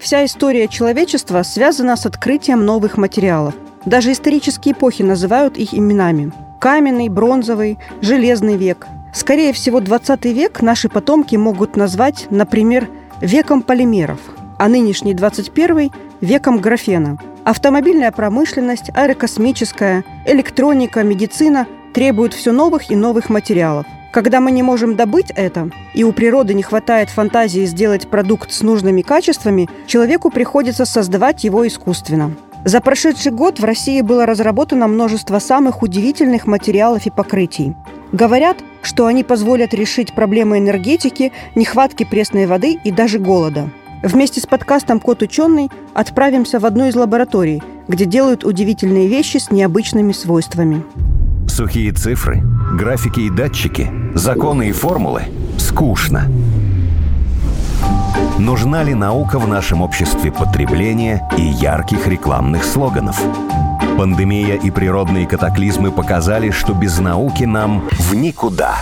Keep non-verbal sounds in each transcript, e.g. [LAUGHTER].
Вся история человечества связана с открытием новых материалов. Даже исторические эпохи называют их именами. Каменный, бронзовый, железный век. Скорее всего, 20 век наши потомки могут назвать, например, веком полимеров, а нынешний 21 – веком графена. Автомобильная промышленность, аэрокосмическая, электроника, медицина требуют все новых и новых материалов. Когда мы не можем добыть это, и у природы не хватает фантазии сделать продукт с нужными качествами, человеку приходится создавать его искусственно. За прошедший год в России было разработано множество самых удивительных материалов и покрытий. Говорят, что они позволят решить проблемы энергетики, нехватки пресной воды и даже голода. Вместе с подкастом «Кот ученый» отправимся в одну из лабораторий, где делают удивительные вещи с необычными свойствами. Сухие цифры, графики и датчики, законы и формулы – скучно. Нужна ли наука в нашем обществе потребления и ярких рекламных слоганов? Пандемия и природные катаклизмы показали, что без науки нам в никуда.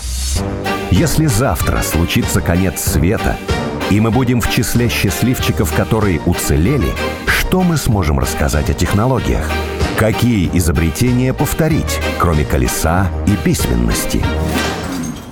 Если завтра случится конец света, и мы будем в числе счастливчиков, которые уцелели, что мы сможем рассказать о технологиях? Какие изобретения повторить, кроме колеса и письменности?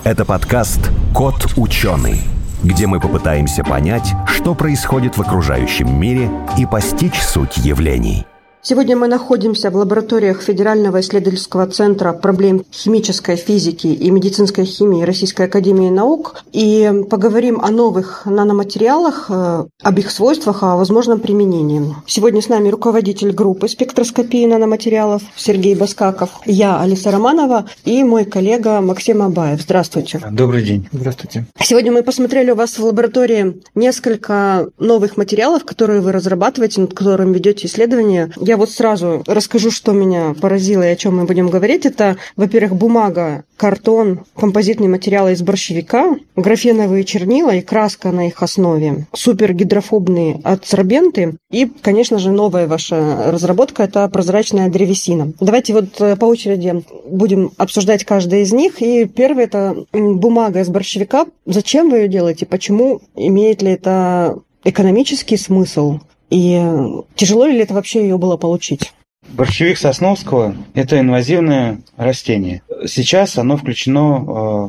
Это подкаст «Кот ученый», где мы попытаемся понять, что происходит в окружающем мире и постичь суть явлений – Сегодня мы находимся в лабораториях Федерального исследовательского центра проблем химической физики и медицинской химии Российской академии наук и поговорим о новых наноматериалах, э, об их свойствах, о возможном применении. Сегодня с нами руководитель группы спектроскопии наноматериалов Сергей Баскаков, я Алиса Романова и мой коллега Максим Абаев. Здравствуйте. Добрый день. Здравствуйте. Сегодня мы посмотрели у вас в лаборатории несколько новых материалов, которые вы разрабатываете, над которыми ведете исследования. Я вот сразу расскажу, что меня поразило и о чем мы будем говорить. Это, во-первых, бумага, картон, композитные материалы из борщевика, графеновые чернила и краска на их основе, супергидрофобные адсорбенты и, конечно же, новая ваша разработка – это прозрачная древесина. Давайте вот э, по очереди будем обсуждать каждый из них. И первый – это бумага из борщевика. Зачем вы ее делаете? Почему? Имеет ли это экономический смысл? И тяжело ли это вообще ее было получить? Борщевик Сосновского – это инвазивное растение. Сейчас оно включено э,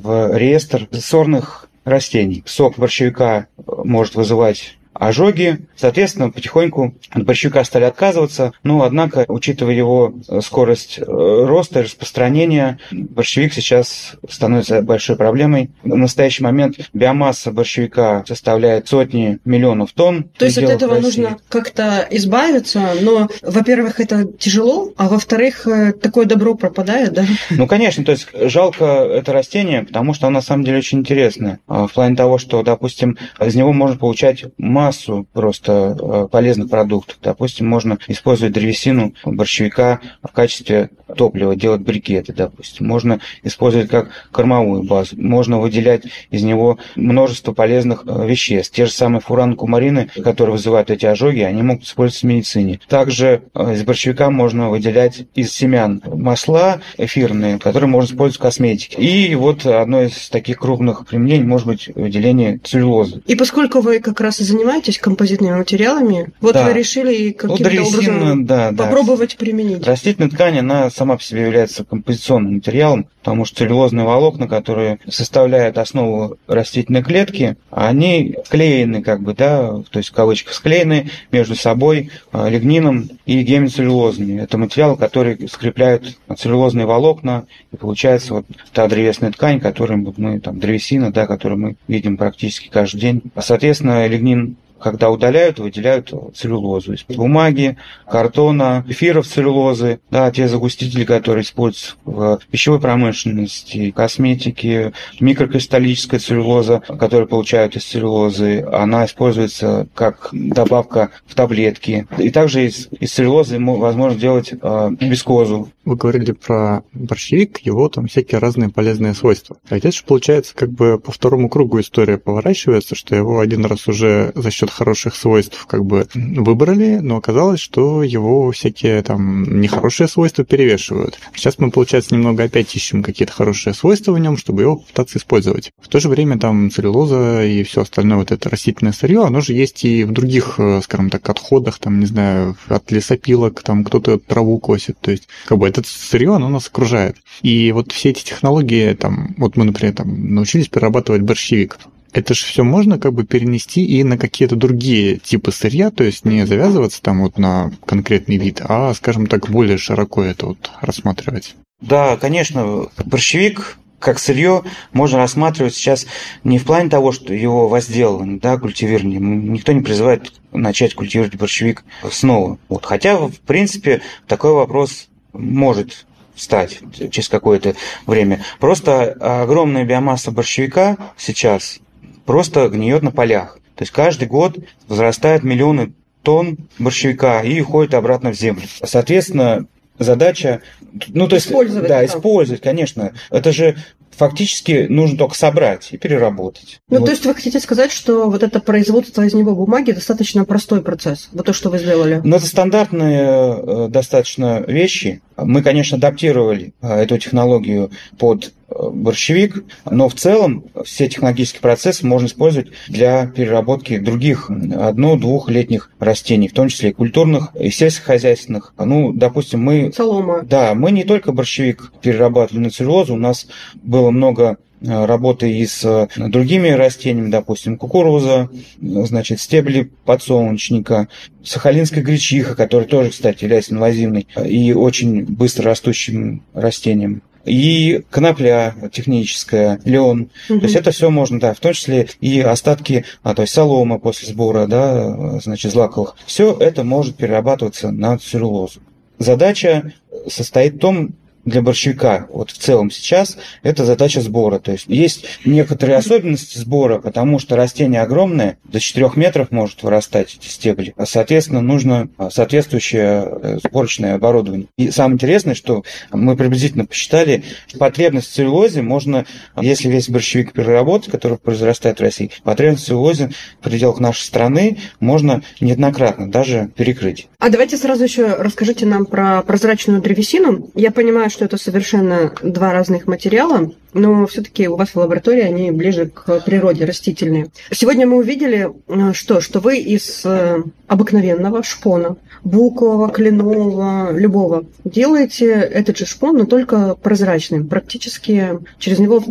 в реестр сорных растений. Сок борщевика может вызывать ожоги. Соответственно, потихоньку от борщевика стали отказываться. Но, однако, учитывая его э, скорость э, роста и распространения, борщевик сейчас становится большой проблемой. В настоящий момент биомасса борщевика составляет сотни миллионов тонн. То есть от этого нужно как-то избавиться, но, во-первых, это тяжело, а во-вторых, э, такое добро пропадает, да? Ну, конечно, то есть жалко это растение, потому что оно на самом деле очень интересное. В плане того, что, допустим, из него можно получать массу массу просто э, полезных продуктов. Допустим, можно использовать древесину борщевика в качестве топлива, делать брикеты, допустим. Можно использовать как кормовую базу. Можно выделять из него множество полезных э, веществ. Те же самые фуран кумарины, которые вызывают эти ожоги, они могут использоваться в медицине. Также э, из борщевика можно выделять из семян масла эфирные, которые можно использовать в косметике. И вот одно из таких крупных применений может быть выделение целлюлозы. И поскольку вы как раз и занимаетесь занимаетесь композитными материалами, вот да. вы решили каким-то ну, образом да, попробовать да. применить. Растительная ткань, она сама по себе является композиционным материалом, потому что целлюлозные волокна, которые составляют основу растительной клетки, они склеены, как бы, да, то есть в кавычках склеены между собой а, лигнином и гемицеллюлозами. Это материалы, которые скрепляют целлюлозные волокна, и получается вот та древесная ткань, которую мы, там, древесина, да, которую мы видим практически каждый день. Соответственно, лигнин когда удаляют, выделяют целлюлозу из бумаги, картона, эфиров целлулозы, да, те загустители, которые используются в пищевой промышленности, косметике, микрокристаллическая целлюлоза, которую получают из целлюлозы, она используется как добавка в таблетки. И также из, из целлюлозы возможно делать э, вискозу, вы говорили про борщевик, его там всякие разные полезные свойства. А здесь же получается как бы по второму кругу история поворачивается, что его один раз уже за счет хороших свойств как бы выбрали, но оказалось, что его всякие там нехорошие свойства перевешивают. Сейчас мы, получается, немного опять ищем какие-то хорошие свойства в нем, чтобы его пытаться использовать. В то же время там целлюлоза и все остальное вот это растительное сырье, оно же есть и в других, э, скажем так, отходах, там, не знаю, от лесопилок, там кто-то траву косит. То есть, как бы это сырье, оно нас окружает. И вот все эти технологии, там, вот мы, например, там, научились перерабатывать борщевик это же все можно как бы перенести и на какие-то другие типы сырья, то есть не завязываться там вот на конкретный вид, а, скажем так, более широко это вот рассматривать. Да, конечно, борщевик как сырье можно рассматривать сейчас не в плане того, что его возделывание, да, культивирование. Никто не призывает начать культивировать борщевик снова. Вот. Хотя, в принципе, такой вопрос может стать через какое-то время. Просто огромная биомасса борщевика сейчас просто гниет на полях. То есть каждый год возрастает миллионы тонн борщевика и уходит обратно в землю. Соответственно, задача, ну то есть, использовать, да, использовать, конечно. Это же фактически нужно только собрать и переработать. Ну, вот. то есть вы хотите сказать, что вот это производство из него бумаги достаточно простой процесс, вот то, что вы сделали? Ну, это стандартные э, достаточно вещи. Мы, конечно, адаптировали э, эту технологию под э, борщевик, но в целом все технологические процессы можно использовать для переработки других одно-двухлетних растений, в том числе и культурных, и сельскохозяйственных. Ну, допустим, мы... Солома. Да, мы не только борщевик перерабатывали на целлюлозу, у нас было много э, работы и с другими растениями, допустим, кукуруза, значит, стебли подсолнечника, сахалинская гречиха, которая тоже, кстати, является инвазивной и очень быстро растущим растением и конопля техническая, лен. Угу. То есть это все можно, да, в том числе и остатки, а, то есть солома после сбора, да, значит, злаковых. Все это может перерабатываться на целлюлозу. Задача состоит в том, для борщевика вот в целом сейчас это задача сбора. То есть есть некоторые особенности сбора, потому что растение огромное, до 4 метров может вырастать эти стебли. А, соответственно, нужно а, соответствующее э, сборочное оборудование. И самое интересное, что мы приблизительно посчитали, потребность в целлюлозе можно, если весь борщевик переработать, который произрастает в России, потребность в целлюлозе в пределах нашей страны можно неоднократно даже перекрыть. А давайте сразу еще расскажите нам про прозрачную древесину. Я понимаю, что это совершенно два разных материала, но все-таки у вас в лаборатории они ближе к природе растительные. Сегодня мы увидели, э, что, что вы из э, обыкновенного шпона, букового, кленового, любого, делаете этот же шпон, но только прозрачным. Практически через него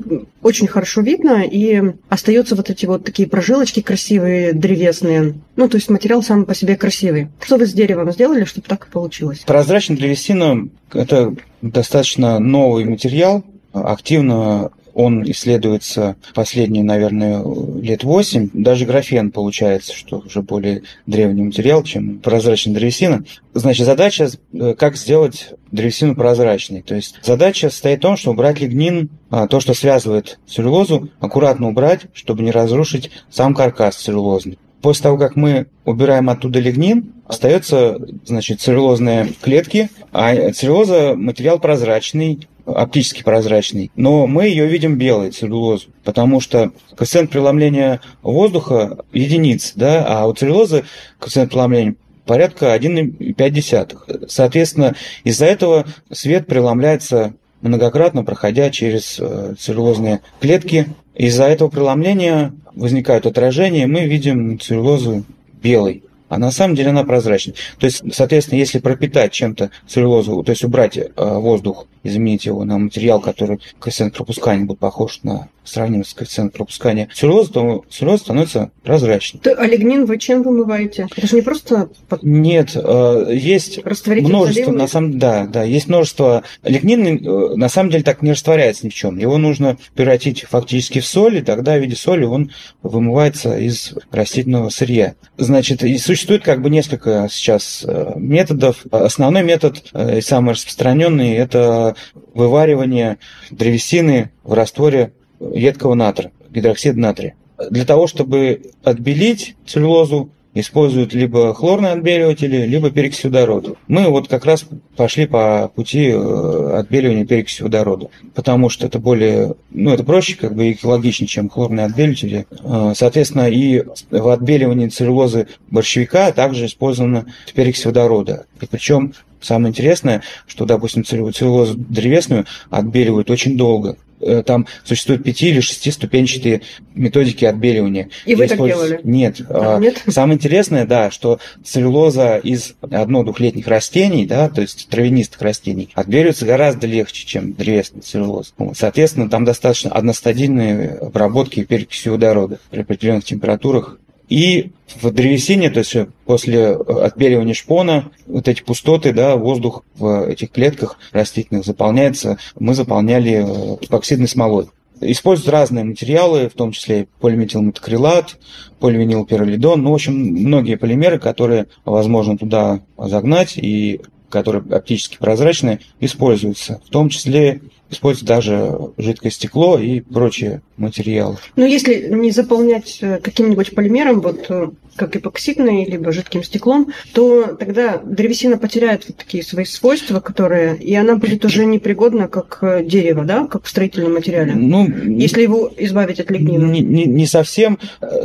очень хорошо видно, и остаются вот эти вот такие прожилочки красивые, древесные. Ну, то есть материал сам по себе красивый. Что вы с деревом сделали, чтобы так и получилось? Прозрачная древесина – это достаточно новый материал, активно он исследуется последние, наверное, лет восемь. Даже графен получается, что уже более древний материал, чем прозрачная древесина. Значит, задача, э, как сделать древесину прозрачной. То есть задача состоит в том, что убрать лигнин, а, то, что связывает целлюлозу, аккуратно убрать, чтобы не разрушить сам каркас целлюлозный. После того, как мы убираем оттуда лигнин, остается, значит, целлюлозные клетки, а целлюлоза материал прозрачный, оптически прозрачный, но мы ее видим белой, целлюлозу, потому что коэффициент преломления воздуха единиц, да, а у целлюлозы коэффициент преломления порядка 1,5. Соответственно, из-за этого свет преломляется многократно, проходя через э, целлюлозные клетки. Из-за этого преломления возникают отражения, и мы видим целлюлозу белой а на самом деле она прозрачная. То есть, соответственно, если пропитать чем-то целлюлозу, то есть убрать э, воздух, изменить его на материал, который коэффициент пропускания будет похож на сравним с коэффициентом пропускания целлюлозы, то целлюлоза становится прозрачной. То, а лигнин вы чем вымываете? Это же не просто... Нет, э, есть множество, на самом да, да, есть множество... Лигнин э, на самом деле так не растворяется ни в чем. Его нужно превратить фактически в соль, и тогда в виде соли он вымывается из растительного сырья. Значит, и существует как бы несколько сейчас э, методов. Основной метод, и самый распространенный, это вываривание древесины в растворе едкого натра, гидроксид натрия. Для того, чтобы отбелить целлюлозу, используют либо хлорные отбеливатели, либо перекись водорода. Мы вот как раз пошли по пути э, отбеливания перекиси водорода, потому что это более, ну, это проще, как бы экологичнее, чем хлорные отбеливатели. Э, соответственно, и в отбеливании целлюлозы борщевика также использована перекись водорода. И причем Самое интересное, что, допустим, целлюлозу древесную отбеливают очень долго. Э, там существуют пяти или шестиступенчатые методики отбеливания. И вы так делали? Нет. А, нет. Самое интересное, да, что целлюлоза из одно-двухлетних растений, да, то есть травянистых растений, отбеливается гораздо легче, чем древесный целлюлоз. Соответственно, там достаточно одностадийной обработки перекиси водорода при определенных температурах и в древесине, то есть после отбеливания шпона, вот эти пустоты, да, воздух в этих клетках растительных заполняется, мы заполняли э, эпоксидной смолой. Используют разные материалы, в том числе полиметилметакрилат, поливинилпиролидон, ну, в общем, многие полимеры, которые возможно туда загнать и которые оптически прозрачные, используются. В том числе используется даже жидкое стекло и прочие материалы. Ну, если не заполнять э, каким-нибудь полимером, вот э, как эпоксидной, либо жидким стеклом, то тогда древесина потеряет вот такие свои свойства, которые, и она будет уже непригодна как э, дерево, да, как в строительном материале. Ну, если его избавить от лигнина. Не, не, не совсем.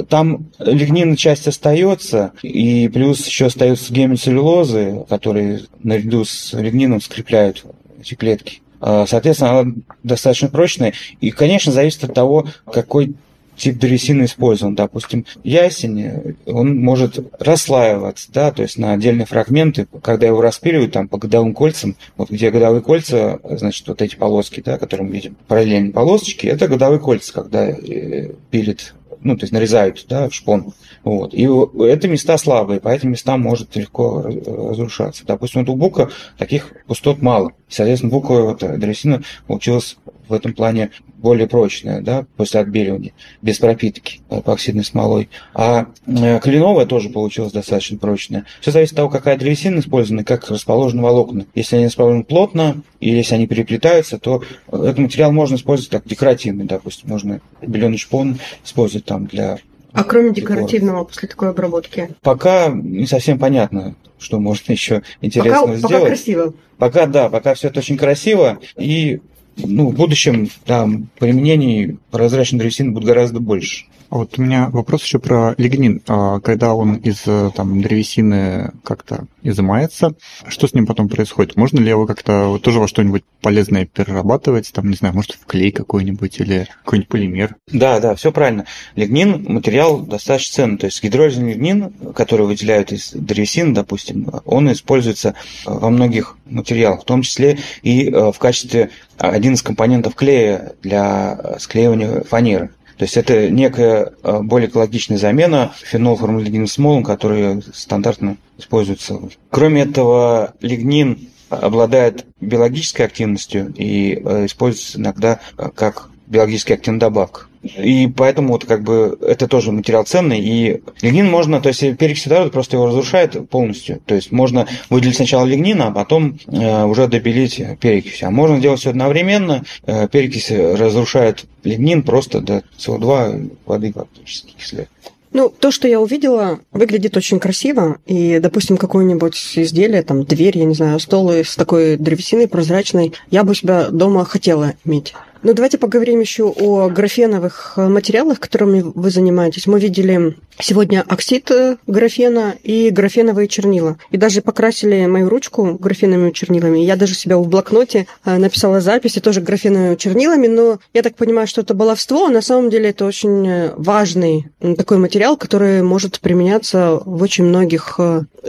Там лигнина часть остается, и плюс еще остаются гемицеллюлозы, которые наряду с лигнином скрепляют эти клетки. А, соответственно, она достаточно прочная. И, конечно, зависит от того, какой тип древесины использован. Допустим, ясень, он может расслаиваться, да, то есть на отдельные фрагменты, когда его распиливают там по годовым кольцам, вот где годовые кольца, значит, вот эти полоски, да, которые мы видим, параллельные полосочки, это годовые кольца, когда э, пилит ну, то есть нарезают, да, шпон. Вот. И это места слабые, по этим местам может легко разрушаться. Допустим, вот у бука таких пустот мало. Соответственно, буковая вот древесина получилась в этом плане более прочная, да, после отбеливания, без пропитки эпоксидной смолой. А э, кленовая тоже получилась достаточно прочная. Все зависит от того, какая древесина использована, как расположены волокна. Если они расположены плотно, или если они переплетаются, то этот материал можно использовать как декоративный, допустим. Можно беленый шпон использовать там для а кроме декоративного после такой обработки? Пока не совсем понятно, что можно [LAUGHS] еще интересного пока, сделать. Пока красиво. Пока да, пока все это очень красиво. И ну, в будущем там применений прозрачной древесины будет гораздо больше. А вот у меня вопрос еще про лигнин. А когда он из э, там, древесины как-то изымается, что с ним потом происходит? Можно ли его как-то тоже во что-нибудь полезное перерабатывать? Там, не знаю, может, в клей какой-нибудь или какой-нибудь полимер? Да, да, все правильно. Лигнин – материал достаточно ценный. То есть гидролизный лигнин, который выделяют из древесины, допустим, он используется во многих материалах, в том числе и э, в качестве один из компонентов клея для склеивания фанеры. То есть это некая э, более экологичная замена фенолформалдегиновым смолам, которые стандартно используются. Кроме этого, лигнин обладает биологической активностью и э, используется иногда э, как биологически активная добавка. И поэтому вот как бы это тоже материал ценный. И лигнин можно, то есть перекись водорода просто его разрушает полностью. То есть можно выделить сначала лигнин, а потом э, уже добелить перекись. А можно делать все одновременно. Э, перекись разрушает лигнин просто до СО2 воды фактически кисляет. Ну, то, что я увидела, выглядит очень красиво. И, допустим, какое-нибудь изделие, там, дверь, я не знаю, стол с такой древесиной прозрачной, я бы себя дома хотела иметь. Ну, давайте поговорим еще о графеновых э, материалах, которыми вы занимаетесь. Мы видели сегодня оксид э, графена и графеновые чернила. И даже покрасили мою ручку графеновыми чернилами. Я даже себя в блокноте э, написала записи тоже графеновыми чернилами, но я так понимаю, что это баловство, а на самом деле это очень важный такой материал, который может применяться в очень многих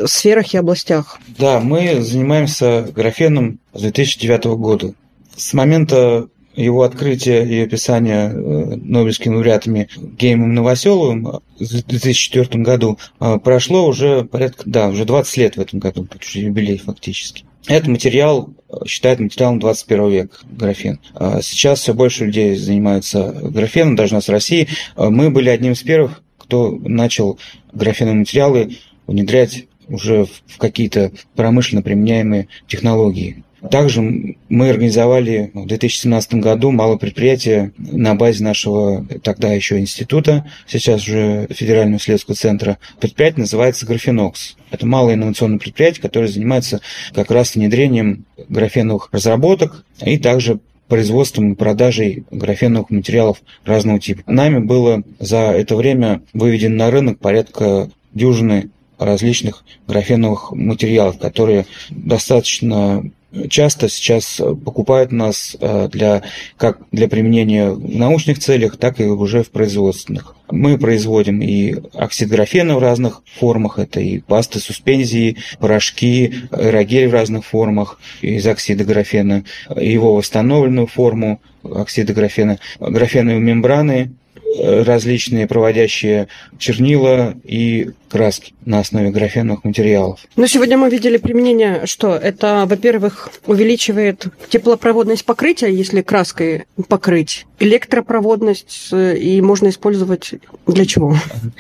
сферах и областях. Да, мы занимаемся графеном с 2009 года. С момента его открытие и описание э, Нобелевскими лауреатами Геймом Новоселовым в 2004 году э, прошло уже порядка, да, уже 20 лет в этом году, уже юбилей фактически. Этот материал э, считают материалом 21 века, графен. Сейчас все больше людей занимаются графеном, даже у нас в России. Мы были одним из первых, кто начал графеновые материалы внедрять уже в какие-то промышленно применяемые технологии. Также мы организовали в 2017 году малое предприятие на базе нашего тогда еще института, сейчас уже Федерального исследовательского центра. Предприятие называется «Графенокс». Это малое инновационное предприятие, которое занимается как раз внедрением графеновых разработок и также производством и продажей графеновых материалов разного типа. Нами было за это время выведено на рынок порядка дюжины различных графеновых материалов, которые достаточно часто сейчас покупают нас э, для, как для применения в научных целях, так и уже в производственных. Мы производим и оксид графена в разных формах, это и пасты, суспензии, порошки, аэрогель в разных формах из оксида графена, его восстановленную форму оксида графена, графеновые мембраны, различные проводящие чернила и краски на основе графеновых материалов. Но сегодня мы видели применение, что это, во-первых, увеличивает теплопроводность покрытия, если краской покрыть, электропроводность, э, и можно использовать для чего?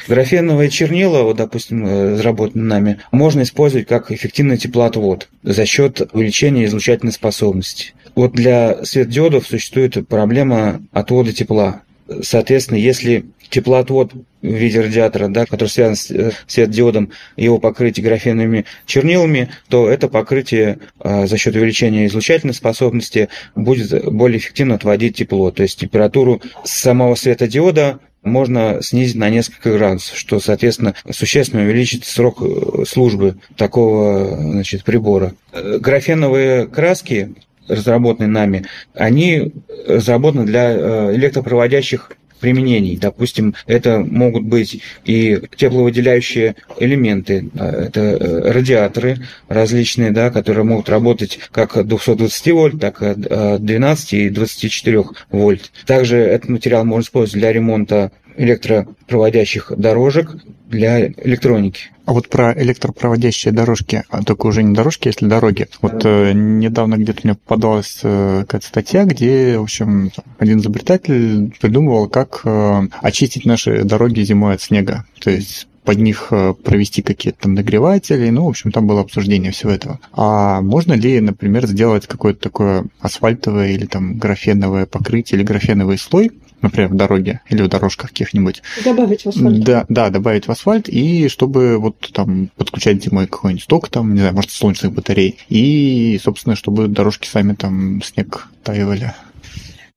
Графеновые чернила, вот, допустим, э, разработанные нами, можно использовать как эффективный теплоотвод за счет увеличения излучательной способности. Вот для светодиодов существует проблема отвода тепла. Соответственно, если теплоотвод в виде радиатора, да, который связан с э, светодиодом, его покрытие графеновыми чернилами, то это покрытие а, за счет увеличения излучательной способности будет более эффективно отводить тепло. То есть температуру самого светодиода можно снизить на несколько градусов, что, соответственно, существенно увеличит срок э, службы такого значит, прибора. Э, графеновые краски разработанные нами, они разработаны для э, электропроводящих применений. Допустим, это могут быть и тепловыделяющие элементы, э, это э, радиаторы различные, да, которые могут работать как от 220 вольт, так и от 12 и 24 вольт. Также этот материал можно использовать для ремонта электропроводящих дорожек для электроники. А вот про электропроводящие дорожки, а только уже не дорожки, если дороги. Вот э, недавно где-то мне попадалась э, какая-то статья, где, в общем, один изобретатель придумывал, как э, очистить наши дороги зимой от снега. То есть под них э, провести какие-то там нагреватели, ну, в общем, там было обсуждение всего этого. А можно ли, например, сделать какое-то такое асфальтовое или там графеновое покрытие или графеновый слой, например, в дороге или в дорожках каких-нибудь. Добавить в асфальт. Да, да, добавить в асфальт, и чтобы вот там подключать зимой какой-нибудь сток, там, не знаю, может, солнечных батарей, и, собственно, чтобы дорожки сами там снег таивали.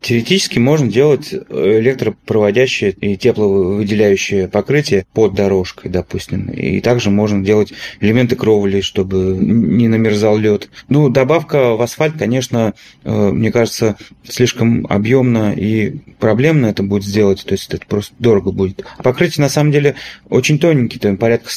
Теоретически можно делать электропроводящее и тепловыделяющее покрытие под дорожкой, допустим. И также можно делать элементы кровли, чтобы не намерзал лед. Ну, добавка в асфальт, конечно, э, мне кажется, слишком объемно и проблемно это будет сделать, то есть это просто дорого будет. Покрытие, на самом деле, очень тоненький, там порядка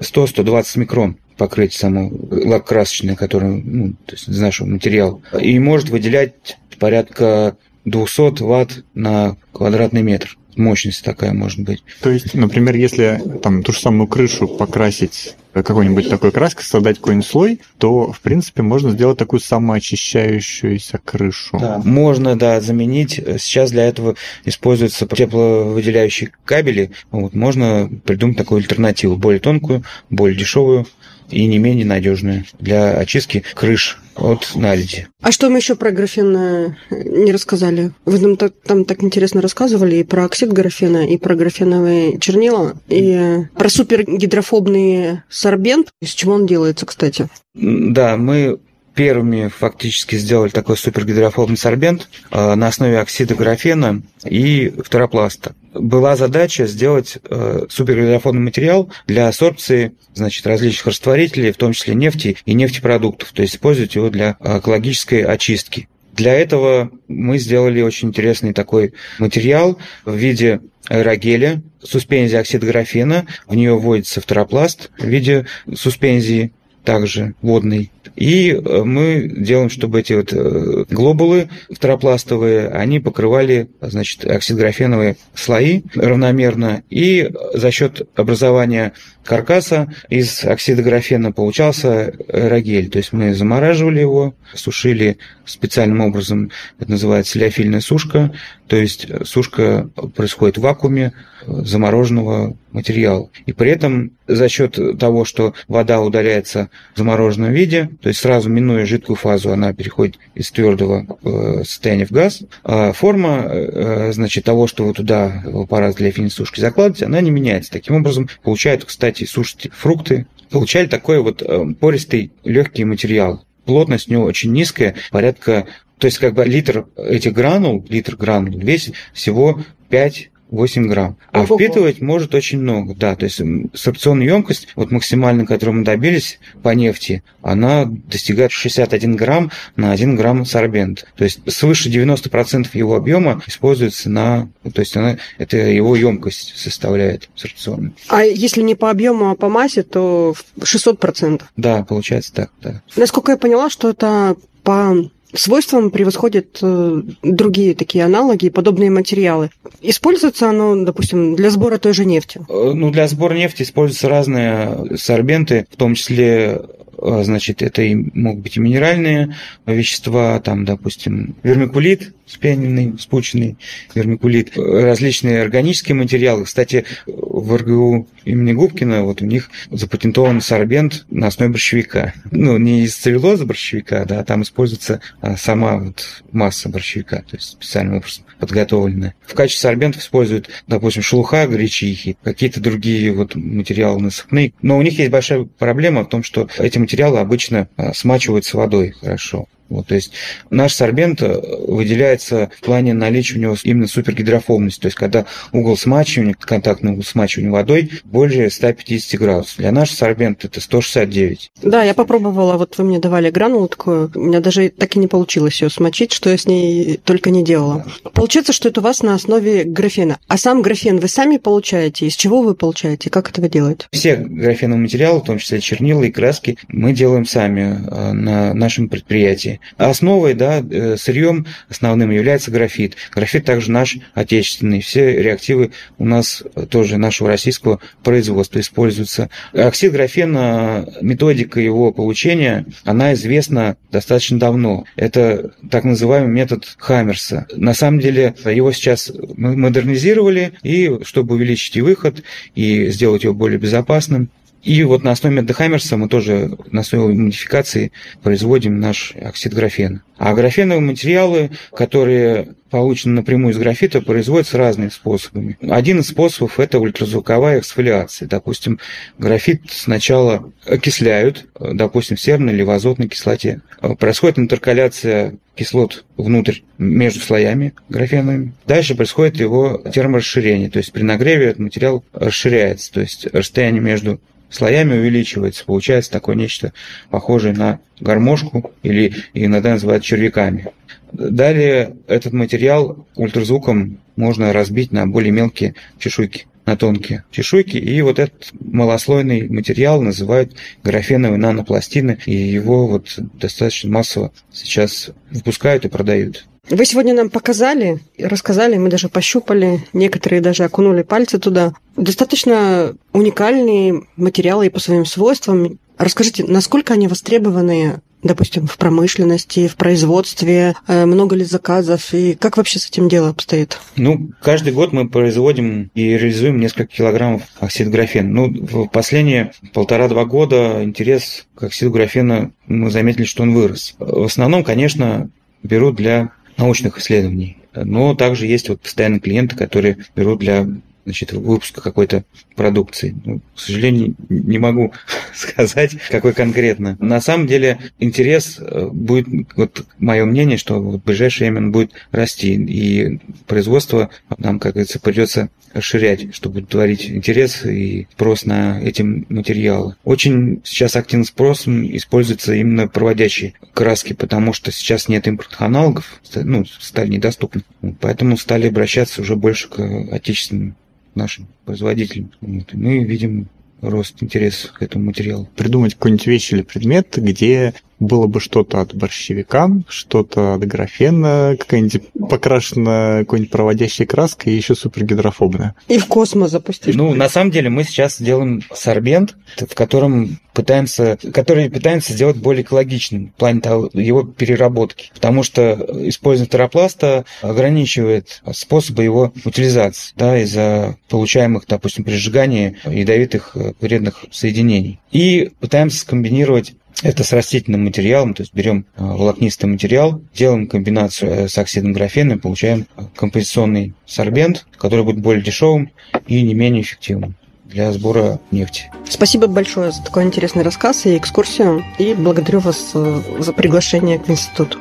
100-120 микрон покрытие само лак-красочное, которое, ну, то есть из нашего материала, и может выделять порядка 200 ватт на квадратный метр. Мощность такая может быть. То есть, например, если там ту же самую крышу покрасить какой-нибудь такой краской, создать какой-нибудь слой, то, в принципе, можно сделать такую самоочищающуюся крышу. Да, можно, да, заменить. Сейчас для этого используются тепловыделяющие кабели. Вот, можно придумать такую альтернативу, более тонкую, более дешевую и не менее надежную для очистки крыш от наледи. А что мы еще про графен не рассказали? Вы нам так, там так интересно рассказывали и про оксид графена, и про графеновые чернила, и про супергидрофобный сорбент. Из чего он делается, кстати? Да, мы первыми фактически сделали такой супергидрофобный сорбент э, на основе оксида графена и фторопласта. Была задача сделать э, супергидрофобный материал для абсорбции значит, различных растворителей, в том числе нефти и нефтепродуктов, то есть использовать его для экологической очистки. Для этого мы сделали очень интересный такой материал в виде аэрогеля, суспензии оксида графена, в нее вводится фторопласт в виде суспензии также водный. И э, мы делаем, чтобы эти вот э, глобулы фторопластовые, они покрывали, значит, оксидографеновые слои равномерно. И за счет образования каркаса из оксида графена получался аэрогель. То есть мы замораживали его, сушили специальным образом, это называется леофильная сушка. То есть сушка происходит в вакууме замороженного материала. И при этом за счет того, что вода удаляется в замороженном виде, то есть сразу минуя жидкую фазу, она переходит из твердого э, состояния в газ. А форма, э, значит, того, что вы туда в аппарат для финисушки закладываете, она не меняется. Таким образом, получают, кстати, сушите фрукты, получали такой вот пористый легкий материал. Плотность у него очень низкая, порядка то есть как бы литр этих гранул, литр гранул весит всего 5 8 грамм. А Ого. впитывать может очень много, да. То есть сорбционная емкость, вот максимально, которую мы добились по нефти, она достигает 61 грамм на 1 грамм сорбент. То есть свыше 90% его объема используется на... То есть она, это его емкость составляет сорбционную. А если не по объему, а по массе, то 600%? Да, получается так, да. Насколько я поняла, что это по свойством превосходят э, другие такие аналоги, подобные материалы. Используется оно, допустим, для сбора той же нефти? Э, ну, для сбора нефти используются разные сорбенты, в том числе значит, это и могут быть и минеральные вещества, там, допустим, вермикулит, спененный, спученный вермикулит, различные органические материалы. Кстати, в РГУ имени Губкина вот у них запатентован сорбент на основе борщевика. Ну, не из целлюлозы борщевика, да, а там используется а, сама вот масса борщевика, то есть специальным образом подготовленная. В качестве сорбентов используют, допустим, шелуха гречихи, какие-то другие вот материалы насыпные. Но у них есть большая проблема в том, что эти материалы обычно а, смачиваются водой хорошо. Вот, то есть наш сорбент э, выделяется в плане наличия у него именно супергидрофобности. То есть когда угол смачивания, контактный угол смачивания водой более 150 градусов. Для нашего сорбента это 169. Да, я попробовала, вот вы мне давали гранулу такую, у меня даже так и не получилось ее смочить, что я с ней только не делала. Получается, что это у вас на основе графена. А сам графен вы сами получаете? Из чего вы получаете? Как это вы делаете? Все графеновые материалы, в том числе чернила и краски, мы делаем сами э, на нашем предприятии. Основой, да, э, сырьем основным является графит. Графит также наш отечественный. Все реактивы у нас тоже нашего российского производства используются. Оксид графена, методика его получения, она известна достаточно давно. Это так называемый метод Хаммерса. На самом деле его сейчас модернизировали, и чтобы увеличить и выход, и сделать его более безопасным, и вот на основе Меддехаймерса мы тоже на основе модификации производим наш оксид графена. А графеновые материалы, которые получены напрямую из графита, производятся разными способами. Один из способов – это ультразвуковая эксфолиация. Допустим, графит сначала окисляют, допустим, в серной или в азотной кислоте. Происходит интеркаляция кислот внутрь между слоями графеновыми. Дальше происходит его терморасширение, то есть при нагреве этот материал расширяется, то есть расстояние между слоями увеличивается, получается такое нечто похожее на гармошку или иногда называют червяками. Далее этот материал ультразвуком можно разбить на более мелкие чешуйки, на тонкие чешуйки, и вот этот малослойный материал называют графеновые нанопластины, и его вот достаточно массово сейчас выпускают и продают. Вы сегодня нам показали, рассказали, мы даже пощупали, некоторые даже окунули пальцы туда. Достаточно уникальные материалы и по своим свойствам. Расскажите, насколько они востребованы допустим, в промышленности, в производстве, э, много ли заказов, и как вообще с этим дело обстоит? Ну, каждый год мы производим и реализуем несколько килограммов оксид графена. Ну, в последние полтора-два года интерес к оксиду графена мы заметили, что он вырос. В основном, конечно, берут для научных исследований. Но также есть вот постоянные клиенты, которые берут для значит, выпуска какой-то продукции. Ну, к сожалению, не могу [LAUGHS] сказать, какой конкретно. На самом деле интерес э, будет, вот мое мнение, что в ближайшее время он будет расти, и производство нам, как говорится, придется расширять, чтобы творить интерес и спрос на эти материалы. Очень сейчас активным спросом используются именно проводящие краски, потому что сейчас нет импортных аналогов, ну, стали недоступны. Поэтому стали обращаться уже больше к отечественным нашим производителям. Вот. Мы видим рост интереса к этому материалу. Придумать какую-нибудь вещь или предмет, где было бы что-то от борщевика, что-то от графена, какая-нибудь покрашенная какой-нибудь проводящей краской и еще супергидрофобная. И в космос запустить. Ну, на самом деле мы сейчас делаем сорбент, в котором пытаемся, который пытаемся сделать более экологичным в плане того, его переработки. Потому что использование теропласта ограничивает способы его утилизации да, из-за получаемых, допустим, при сжигании ядовитых вредных соединений. И пытаемся скомбинировать Это с растительным материалом, то есть берем э, волокнистый материал, делаем комбинацию э, с оксидом графена и получаем композиционный сорбент, который будет более дешевым и не менее эффективным для сбора нефти. Спасибо большое за такой интересный рассказ и экскурсию. И благодарю вас за приглашение к институту.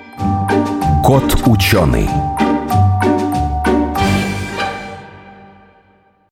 Кот ученый.